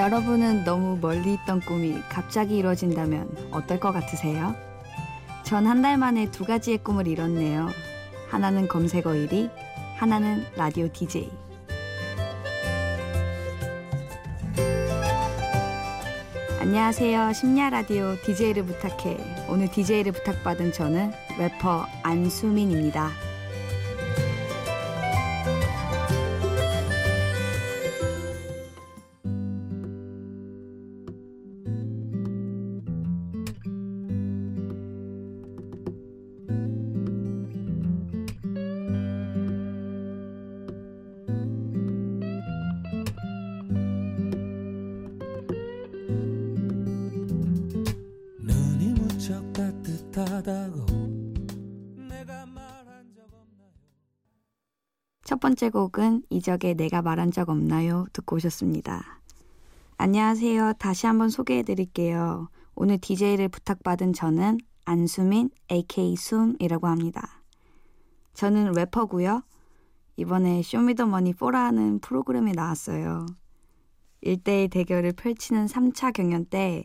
여러분은 너무 멀리 있던 꿈이 갑자기 이루어진다면 어떨 것 같으세요? 전 한 달 만에 두 가지의 꿈을 이뤘네요. 하나는 검색어 1위, 하나는 라디오 DJ. 안녕하세요. 심야 라디오 DJ를 부탁해. 오늘 DJ를 부탁받은 저는 래퍼 안수민입니다. 첫 번째 곡은 이적의 내가 말한 적 없나요? 듣고 오셨습니다. 안녕하세요. 다시 한번 소개해 드릴게요. 오늘 DJ를 부탁받은 저는 안수민 AK 숨이라고 합니다. 저는 래퍼고요. 이번에 쇼미더머니 4라는 프로그램에 나왔어요. 1대1 대결을 펼치는 3차 경연 때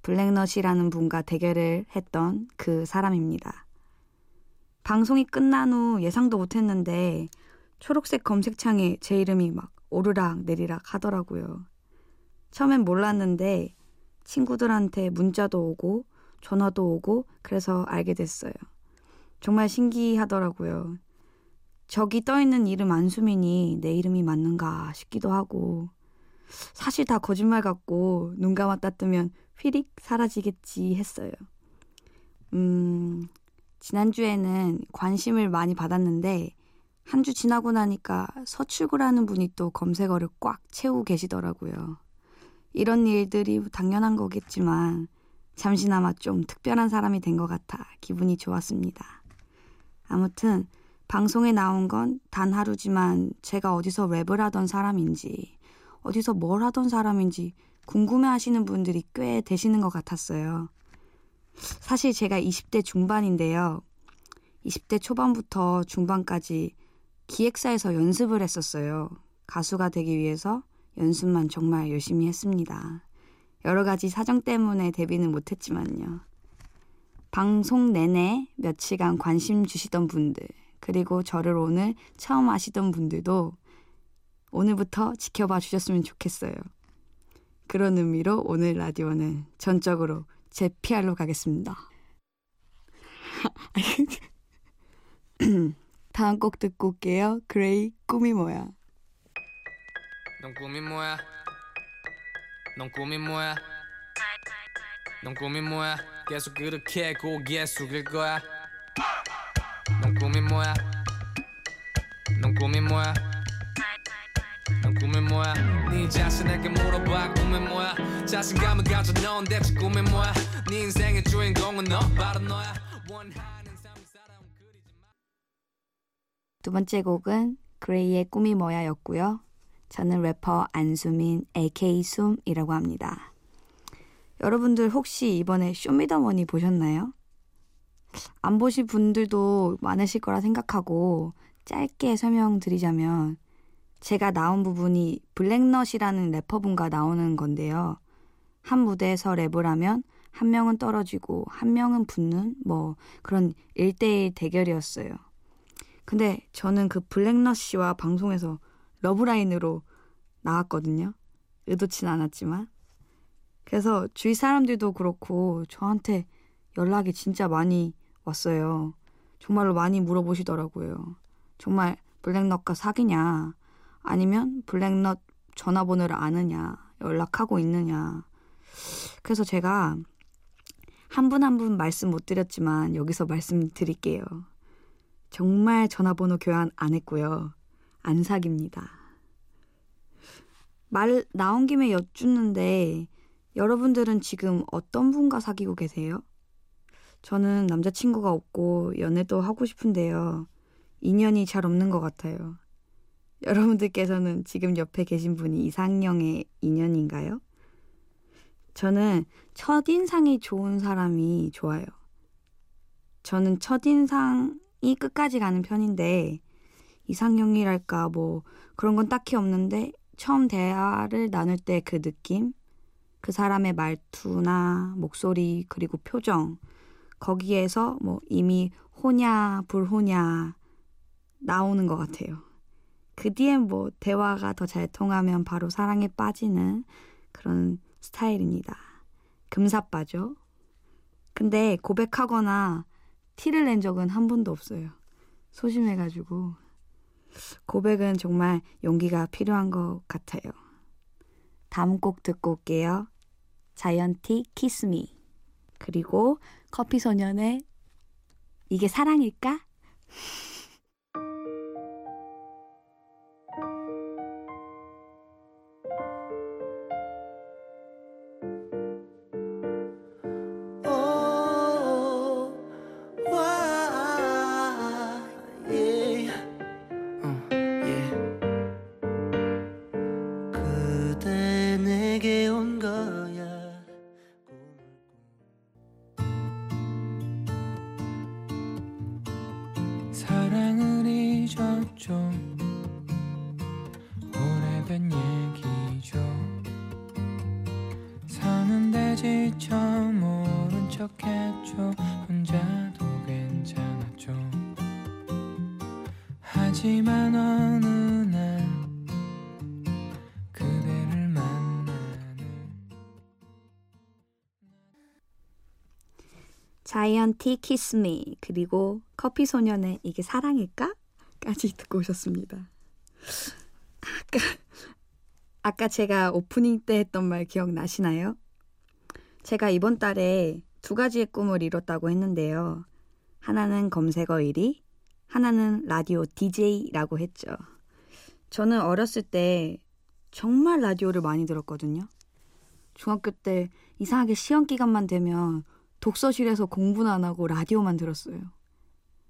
블랙넛이라는 분과 대결을 했던 그 사람입니다. 방송이 끝난 후 예상도 못했는데 초록색 검색창에 제 이름이 막 오르락 내리락 하더라고요. 처음엔 몰랐는데 친구들한테 문자도 오고 전화도 오고 그래서 알게 됐어요. 정말 신기하더라고요. 저기 떠있는 이름 안수민이 내 이름이 맞는가 싶기도 하고 사실 다 거짓말 같고 눈 감았다 뜨면 휘릭 사라지겠지 했어요. 음, 지난주에는 관심을 많이 받았는데 한 주 지나고 나니까 서출구라는 분이 또 검색어를 꽉 채우고 계시더라고요. 이런 일들이 당연한 거겠지만 잠시나마 좀 특별한 사람이 된 것 같아 기분이 좋았습니다. 아무튼 방송에 나온 건 단 하루지만 제가 어디서 랩을 하던 사람인지 어디서 뭘 하던 사람인지 궁금해 하시는 분들이 꽤 되시는 것 같았어요. 사실 제가 20대 중반인데요. 20대 초반부터 중반까지 기획사에서 연습을 했었어요. 가수가 되기 위해서 연습만 정말 열심히 했습니다. 여러 가지 사정 때문에 데뷔는 못했지만요. 방송 내내 며칠간 관심 주시던 분들, 그리고 저를 오늘 처음 아시던 분들도 오늘부터 지켜봐 주셨으면 좋겠어요. 그런 의미로 오늘 라디오는 전적으로 제 PR로 가겠습니다. 다음 곡 듣고 올게요. 그레이 꿈이 뭐야? 넌 꿈이 뭐야? 넌 꿈이 뭐야? 넌 꿈이 뭐야? 계속 그렇게 고개 숙일 거야. 넌 꿈이 뭐야? 넌 꿈이 뭐야? 넌 꿈이 뭐야? 네 자신에게 물어봐 꿈이 뭐야? 자신감을 가져 넌 대체 꿈이 뭐야? 네 인생의 주인공은 너 바로 너야. 두 번째 곡은 그레이의 꿈이 뭐야였고요. 저는 래퍼 안수민 AK 숨이라고 합니다. 여러분들 혹시 이번에 쇼미더머니 보셨나요? 안 보신 분들도 많으실 거라 생각하고 짧게 설명드리자면 제가 나온 부분이 블랙넛이라는 래퍼분과 나오는 건데요. 한 무대에서 랩을 하면 한 명은 떨어지고 한 명은 붙는 뭐 그런 1대1 대결이었어요. 근데 저는 그 블랙넛 씨와 방송에서 러브라인으로 나왔거든요. 의도치 는 않았지만. 그래서 주위 사람들도 그렇고 저한테 연락이 진짜 많이 왔어요. 정말로 많이 물어보시더라고요. 정말 블랙넛과 사귀냐? 아니면 블랙넛 전화번호를 아느냐? 연락하고 있느냐? 그래서 제가 한 분 한 분 말씀 못 드렸지만 여기서 말씀드릴게요. 정말 전화번호 교환 안 했고요. 안 사깁니다. 말 나온 김에 여쭙는데 여러분들은 지금 어떤 분과 사귀고 계세요? 저는 남자친구가 없고 연애도 하고 싶은데요. 인연이 잘 없는 것 같아요. 여러분들께서는 지금 옆에 계신 분이 이상형의 인연인가요? 저는 첫인상이 좋은 사람이 좋아요. 저는 첫인상 이 끝까지 가는 편인데 이상형이랄까 뭐 그런 건 딱히 없는데 처음 대화를 나눌 때 그 느낌, 그 사람의 말투나 목소리, 그리고 표정, 거기에서 뭐 이미 호냐, 불호냐 나오는 것 같아요. 그 뒤엔 뭐 대화가 더 잘 통하면 바로 사랑에 빠지는 그런 스타일입니다. 금사빠죠. 근데 고백하거나 티를 낸 적은 한 번도 없어요. 소심해가지고. 고백은 정말 용기가 필요한 것 같아요. 다음 곡 듣고 올게요. 자이언티 키스미. 그리고 커피 소년의 이게 사랑일까? 지쳐 모른 척했죠 혼자도 괜찮았죠 하지만 어느 날 그대를 만나는 자이언티 키스미 그리고 커피 소년의 이게 사랑일까? 까지 듣고 오셨습니다. 아까 아까 제가 오프닝 때 했던 말 기억나시나요? 제가 이번 달에 두 가지의 꿈을 이뤘다고 했는데요. 하나는 검색어 1위, 하나는 라디오 DJ라고 했죠. 저는 어렸을 때 정말 라디오를 많이 들었거든요. 중학교 때 이상하게 시험 기간만 되면 독서실에서 공부는 안 하고 라디오만 들었어요.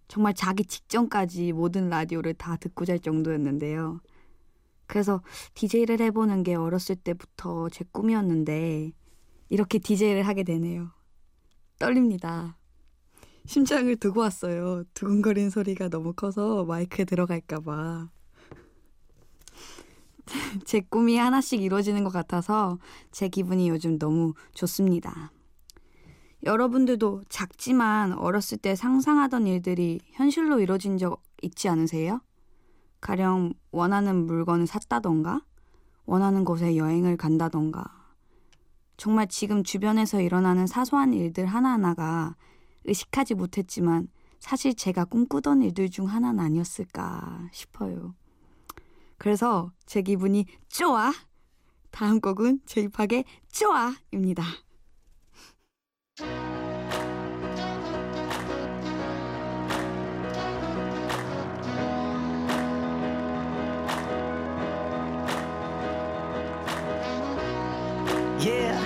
정말 자기 직전까지 모든 라디오를 다 듣고 잘 정도였는데요. 그래서 DJ를 해보는 게 어렸을 때부터 제 꿈이었는데 이렇게 DJ를 하게 되네요. 떨립니다. 심장을 두고 왔어요. 두근거리는 소리가 너무 커서 마이크에 들어갈까봐. 제 꿈이 하나씩 이루어지는 것 같아서 제 기분이 요즘 너무 좋습니다. 여러분들도 작지만 어렸을 때 상상하던 일들이 현실로 이루어진 적 있지 않으세요? 가령 원하는 물건을 샀다던가, 원하는 곳에 여행을 간다던가, 정말 지금 주변에서 일어나는 사소한 일들 하나하나가 의식하지 못했지만 사실 제가 꿈꾸던 일들 중 하나는 아니었을까 싶어요. 그래서 제 기분이 좋아! 다음 곡은 제이팍의 좋아입니다. Yeah,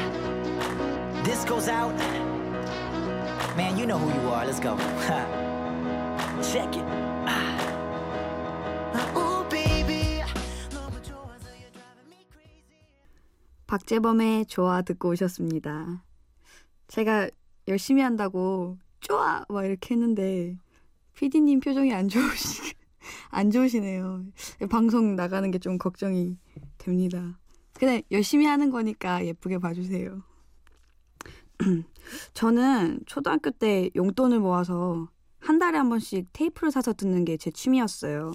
this goes out. Man, you know who you are. Let's go. Check it. Oh 박재범의 좋아 듣고 오셨습니다. 제가 열심히 한다고 좋아 막 이렇게 했는데 PD님 표정이 안 좋으시 안 좋으시네요. 방송 나가는 게 좀 걱정이 됩니다. 그냥 열심히 하는 거니까 예쁘게 봐주세요. 저는 초등학교 때 용돈을 모아서 한 달에 한 번씩 테이프를 사서 듣는 게 제 취미였어요.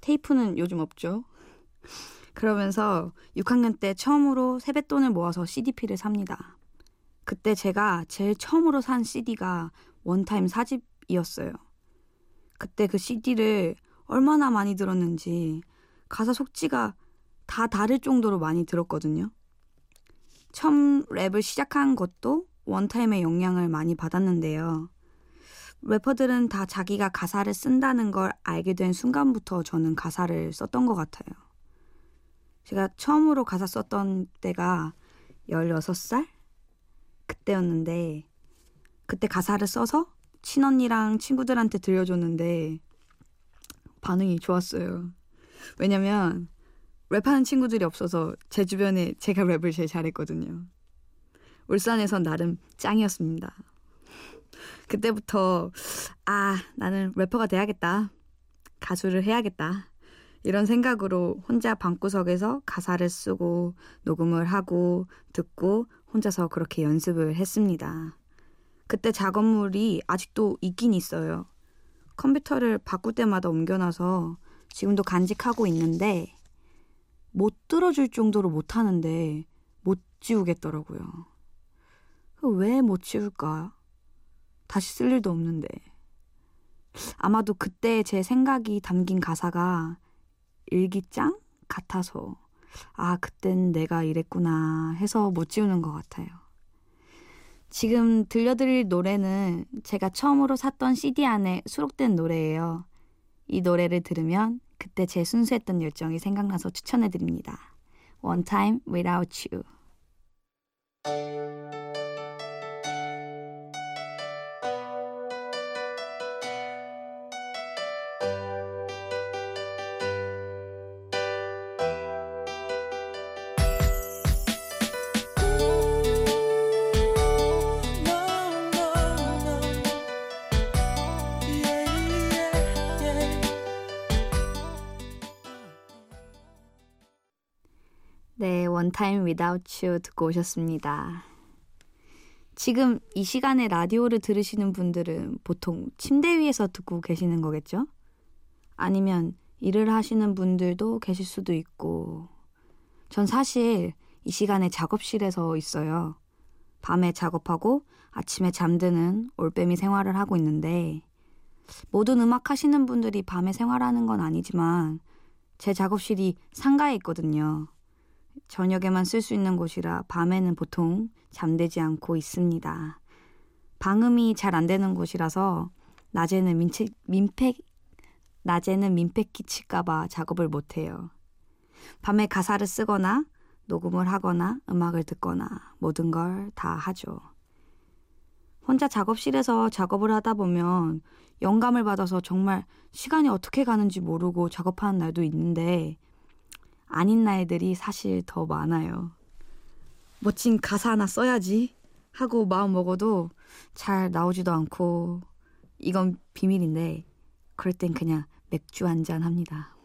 테이프는 요즘 없죠. 그러면서 6학년 때 처음으로 세뱃돈을 모아서 CDP를 삽니다. 그때 제가 제일 처음으로 산 CD가 원타임 4집이었어요. 그때 그 CD를 얼마나 많이 들었는지 가사 속지가 다 닳을 정도로 많이 들었거든요. 처음 랩을 시작한 것도 원타임의 영향을 많이 받았는데요. 래퍼들은 다 자기가 가사를 쓴다는 걸 알게 된 순간부터 저는 가사를 썼던 것 같아요. 제가 처음으로 가사 썼던 때가 16살? 그때였는데, 그때 가사를 써서 친언니랑 친구들한테 들려줬는데, 반응이 좋았어요. 왜냐면, 랩하는 친구들이 없어서 제 주변에 제가 랩을 제일 잘했거든요. 울산에선 나름 짱이었습니다. 그때부터 아 나는 래퍼가 돼야겠다 가수를 해야겠다 이런 생각으로 혼자 방구석에서 가사를 쓰고 녹음을 하고 듣고 혼자서 그렇게 연습을 했습니다. 그때 작업물이 아직도 있긴 있어요. 컴퓨터를 바꿀 때마다 옮겨놔서 지금도 간직하고 있는데 못 들어줄 정도로 못하는데 못 지우겠더라고요. 왜 못 지울까? 다시 쓸 일도 없는데. 아마도 그때 제 생각이 담긴 가사가 일기장 같아서 아, 그땐 내가 이랬구나 해서 못 지우는 것 같아요. 지금 들려드릴 노래는 제가 처음으로 샀던 CD 안에 수록된 노래예요. 이 노래를 들으면 그때 제 순수했던 열정이 생각나서 추천해드립니다. One Time Without You. 네, One Time Without You 듣고 오셨습니다. 지금 이 시간에 라디오를 들으시는 분들은 보통 침대 위에서 듣고 계시는 거겠죠? 아니면 일을 하시는 분들도 계실 수도 있고. 전 사실 이 시간에 작업실에서 있어요. 밤에 작업하고 아침에 잠드는 올빼미 생활을 하고 있는데 모든 음악 하시는 분들이 밤에 생활하는 건 아니지만 제 작업실이 상가에 있거든요. 저녁에만 쓸 수 있는 곳이라 밤에는 보통 잠들지 않고 있습니다. 방음이 잘 안 되는 곳이라서 낮에는 민체, 민폐 낮에는 민폐 끼칠까봐 작업을 못해요. 밤에 가사를 쓰거나 녹음을 하거나 음악을 듣거나 모든 걸 다 하죠. 혼자 작업실에서 작업을 하다 보면 영감을 받아서 정말 시간이 어떻게 가는지 모르고 작업하는 날도 있는데 아닌 날들이 사실 더 많아요. 멋진 가사 하나 써야지 하고 마음 먹어도 잘 나오지도 않고 이건 비밀인데 그럴 땐 그냥 맥주 한 잔 합니다.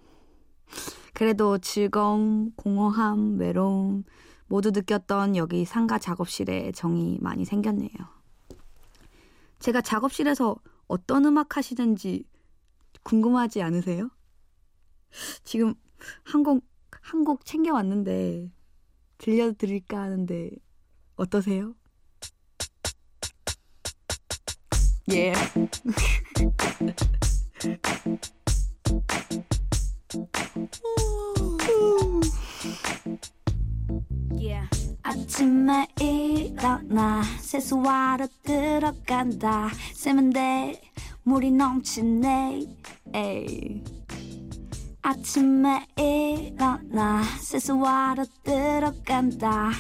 그래도 즐거움, 공허함, 외로움 모두 느꼈던 여기 상가 작업실에 정이 많이 생겼네요. 제가 작업실에서 어떤 음악 하시는지 궁금하지 않으세요? 지금 한 곡 한 곡 챙겨왔는데 들려드릴까 하는데 어떠세요? 예. 아침에 일어나 세수하러 들어간다 세면대 물이 넘치네 에이. 아침에 일어나 세수하러 들어간다.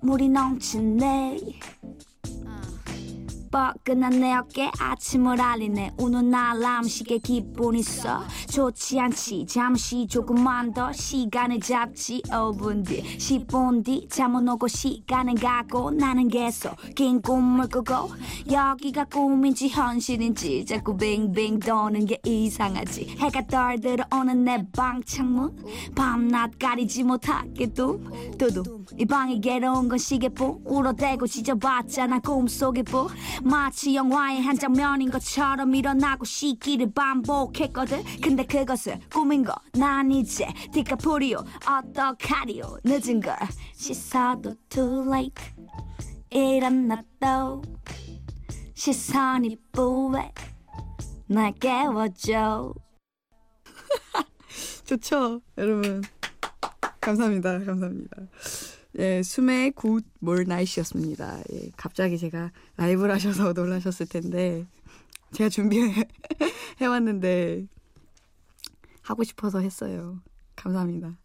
물이 넘치네 뻐근한 내 어깨. 아침을 알리네. 우는 알람 시계 기분 있어. 좋지 않지. 잠시 조금만 더 시간을 잡지. 5분 뒤 10분 뒤 잠은 오고 시간은 가고. 나는 계속 긴 꿈을 꾸고. 여기가 꿈인지 현실인지 자꾸 빙빙 도는 게 이상하지. 해가 떨 들어 오는 내 방 창문. 밤낮 가리지 못하게 둠 두둠 이 방이 괴로운 건 시계뿐 울어대고 지져봤잖아 꿈속의 뿐 마치 영화의 한 장면인 것처럼 일어나고 시기를 반복했거든. 근데 그것은 꿈인 거난 이제 디카프리오 어떡하리요 늦은 걸 씻어도 too late. 일어났도 시선이 뿌해. 날 깨워줘. 좋죠 여러분. 감사합니다. 감사합니다 예, 숨의 굿몰 나이시였습니다. 예, 갑자기 제가 라이브를 하셔서 놀라셨을 텐데 제가 준비해 해왔는데 하고 싶어서 했어요. 감사합니다.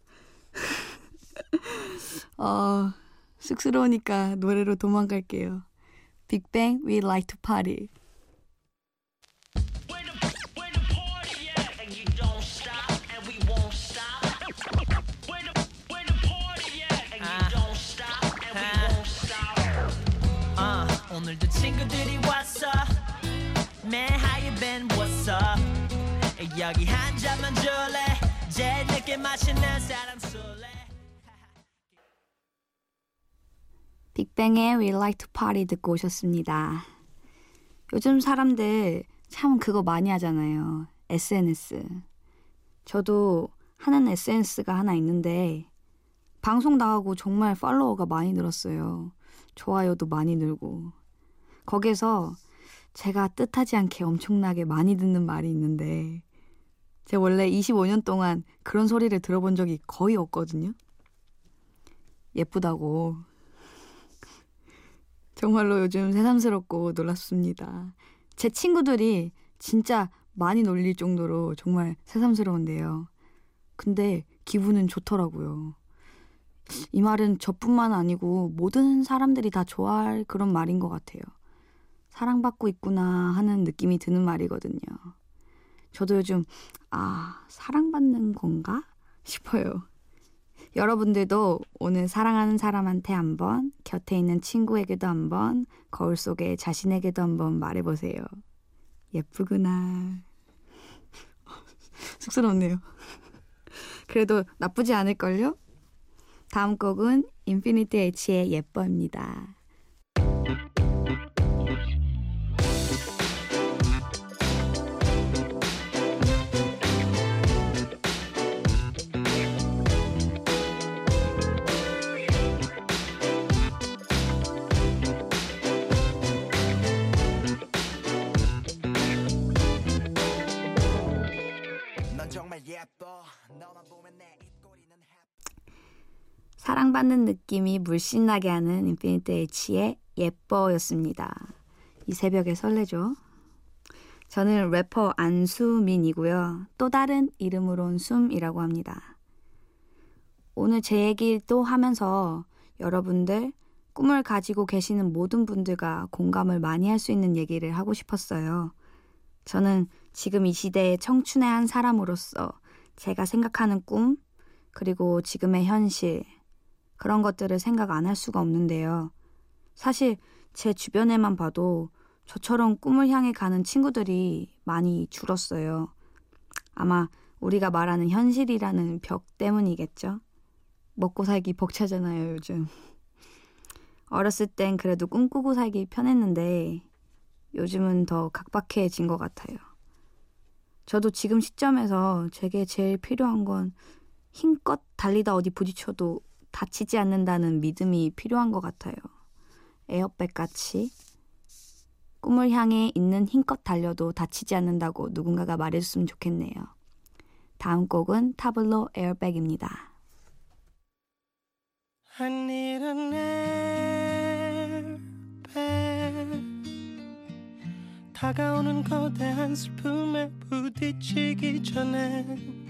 어, 쑥스러우니까 노래로 도망갈게요. 빅뱅 We Like to Party. 오늘도 친구들이 왔어 Man, how you been? What's up? 여기 한 잔만 줄래 제일 늦게 마시는 사람 술래 빅뱅의 We Like to Party 듣고 오셨습니다. 요즘 사람들 참 그거 많이 하잖아요. SNS. 저도 하는 SNS가 하나 있는데 방송 나가고 정말 팔로워가 많이 늘었어요. 좋아요도 많이 늘고. 거기서 제가 뜻하지 않게 엄청나게 많이 듣는 말이 있는데 제가 원래 25년 동안 그런 소리를 들어본 적이 거의 없거든요. 예쁘다고. 정말로 요즘 새삼스럽고 놀랍습니다. 제 친구들이 진짜 많이 놀릴 정도로 정말 새삼스러운데요. 근데 기분은 좋더라고요. 이 말은 저뿐만 아니고 모든 사람들이 다 좋아할 그런 말인 것 같아요. 사랑받고 있구나 하는 느낌이 드는 말이거든요. 저도 요즘, 아, 사랑받는 건가? 싶어요. 여러분들도 오늘 사랑하는 사람한테 한번, 곁에 있는 친구에게도 한번, 거울 속에 자신에게도 한번 말해보세요. 예쁘구나. 쑥스럽네요. 그래도 나쁘지 않을걸요? 다음 곡은 인피니티 H의 예뻐입니다. 사랑받는 느낌이 물씬 나게 하는 인피니트 H의 예뻐였습니다. 이 새벽에 설레죠? 저는 래퍼 안수민이고요. 또 다른 이름으론 숨이라고 합니다. 오늘 제 얘기 또 하면서 여러분들 꿈을 가지고 계시는 모든 분들과 공감을 많이 할 수 있는 얘기를 하고 싶었어요. 저는 지금 이 시대의 청춘의 한 사람으로서 제가 생각하는 꿈, 그리고 지금의 현실, 그런 것들을 생각 안 할 수가 없는데요. 사실 제 주변에만 봐도 저처럼 꿈을 향해 가는 친구들이 많이 줄었어요. 아마 우리가 말하는 현실이라는 벽 때문이겠죠? 먹고 살기 벅차잖아요, 요즘. 어렸을 땐 그래도 꿈꾸고 살기 편했는데 요즘은 더 각박해진 것 같아요. 저도 지금 시점에서 제게 제일 필요한 건 힘껏 달리다 어디 부딪혀도 다치지 않는다는 믿음이 필요한 것 같아요. 에어백 같이 꿈을 향해 있는 힘껏 달려도 다치지 않는다고 누군가가 말해줬으면 좋겠네요. 다음 곡은 타블로 에어백입니다. 다가오는 거대한 슬픔에 부딪히기 전에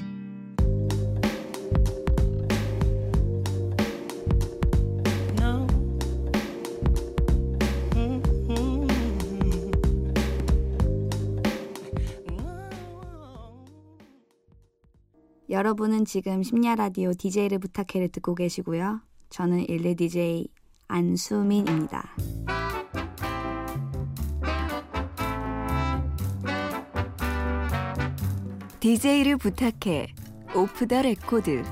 여러분은 지금 심야 라디오 DJ를 부탁해를 듣고 계시고요. 저는 일레 DJ 안수민입니다. DJ를 부탁해. 오프 더 레코드.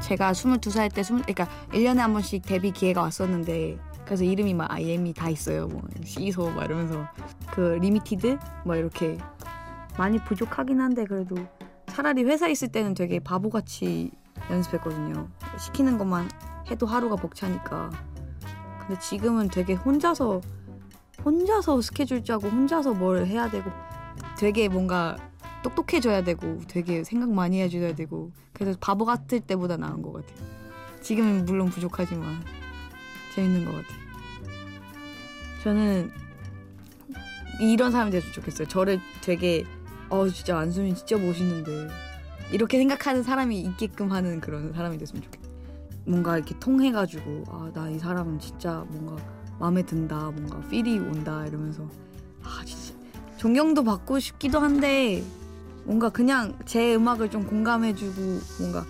제가 22살 때, 20, 그러니까 1년에 한 번씩 데뷔 기회가 왔었는데, 그래서 이름이 막 예명이 다 있어요. 뭐, 시소, 막 이러면서. 그, limited? 뭐, 이렇게. 많이 부족하긴 한데, 그래도 차라리 회사에 있을 때는 되게 바보같이 연습했거든요. 시키는 것만 해도 하루가 벅차니까. 근데 지금은 되게 혼자서, 혼자서 스케줄 짜고, 혼자서 뭘 해야 되고, 되게 뭔가 똑똑해져야 되고 되게 생각 많이 해줘야 되고 그래서 바보 같을 때보다 나은 것 같아요. 지금은 물론 부족하지만 재밌는 것 같아요. 저는 이런 사람이 됐으면 좋겠어요. 저를 되게 어 진짜 안수민 진짜 멋있는데 이렇게 생각하는 사람이 있게끔 하는 그런 사람이 됐으면 좋겠어요. 뭔가 이렇게 통해가지고 아 나 이 사람은 진짜 뭔가 마음에 든다 뭔가 필이 온다 이러면서 아 진짜 존경도 받고 싶기도 한데 뭔가 그냥 제 음악을 좀 공감해주고 뭔가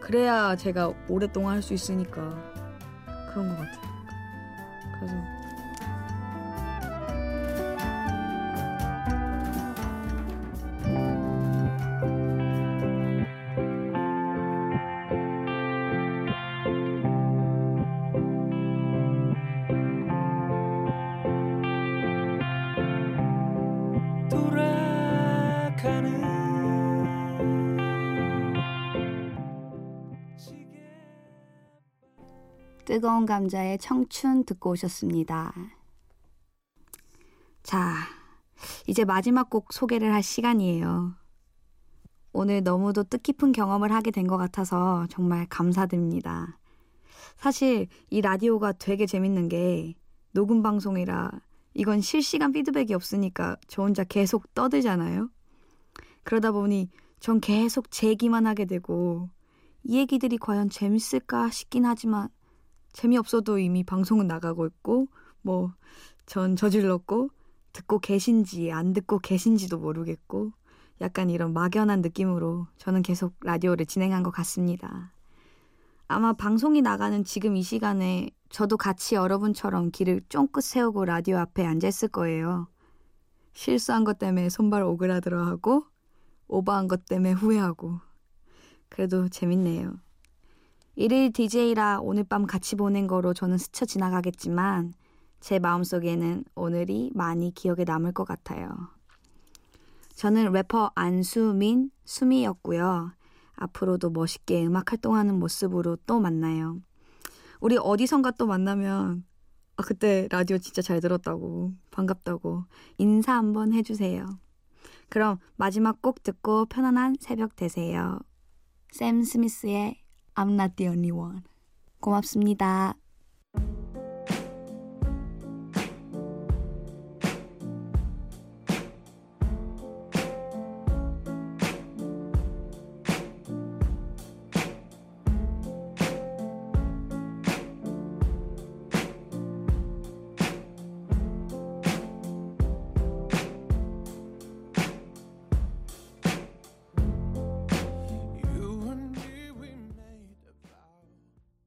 그래야 제가 오랫동안 할 수 있으니까 그런 것 같아요. 저 뜨거운 감자의 청춘 듣고 오셨습니다. 자, 이제 마지막 곡 소개를 할 시간이에요. 오늘 너무도 뜻깊은 경험을 하게 된 것 같아서 정말 감사드립니다. 사실 이 라디오가 되게 재밌는 게 녹음 방송이라 이건 실시간 피드백이 없으니까 저 혼자 계속 떠들잖아요. 그러다 보니 전 계속 제기만 하게 되고 이 얘기들이 과연 재밌을까 싶긴 하지만 재미없어도 이미 방송은 나가고 있고 뭐 전 저질렀고 듣고 계신지 안 듣고 계신지도 모르겠고 약간 이런 막연한 느낌으로 저는 계속 라디오를 진행한 것 같습니다. 아마 방송이 나가는 지금 이 시간에 저도 같이 여러분처럼 길을 쫑긋 세우고 라디오 앞에 앉아있을 거예요. 실수한 것 때문에 손발 오그라들어 하고 오버한 것 때문에 후회하고 그래도 재밌네요. 일일 DJ라 오늘 밤 같이 보낸 거로 저는 스쳐 지나가겠지만 제 마음속에는 오늘이 많이 기억에 남을 것 같아요. 저는 래퍼 안수민 수미였고요. 앞으로도 멋있게 음악 활동하는 모습으로 또 만나요. 우리 어디선가 또 만나면 아 그때 라디오 진짜 잘 들었다고 반갑다고 인사 한번 해주세요. 그럼 마지막 곡 듣고 편안한 새벽 되세요. 샘 스미스의 I'm not the only one. 고맙습니다.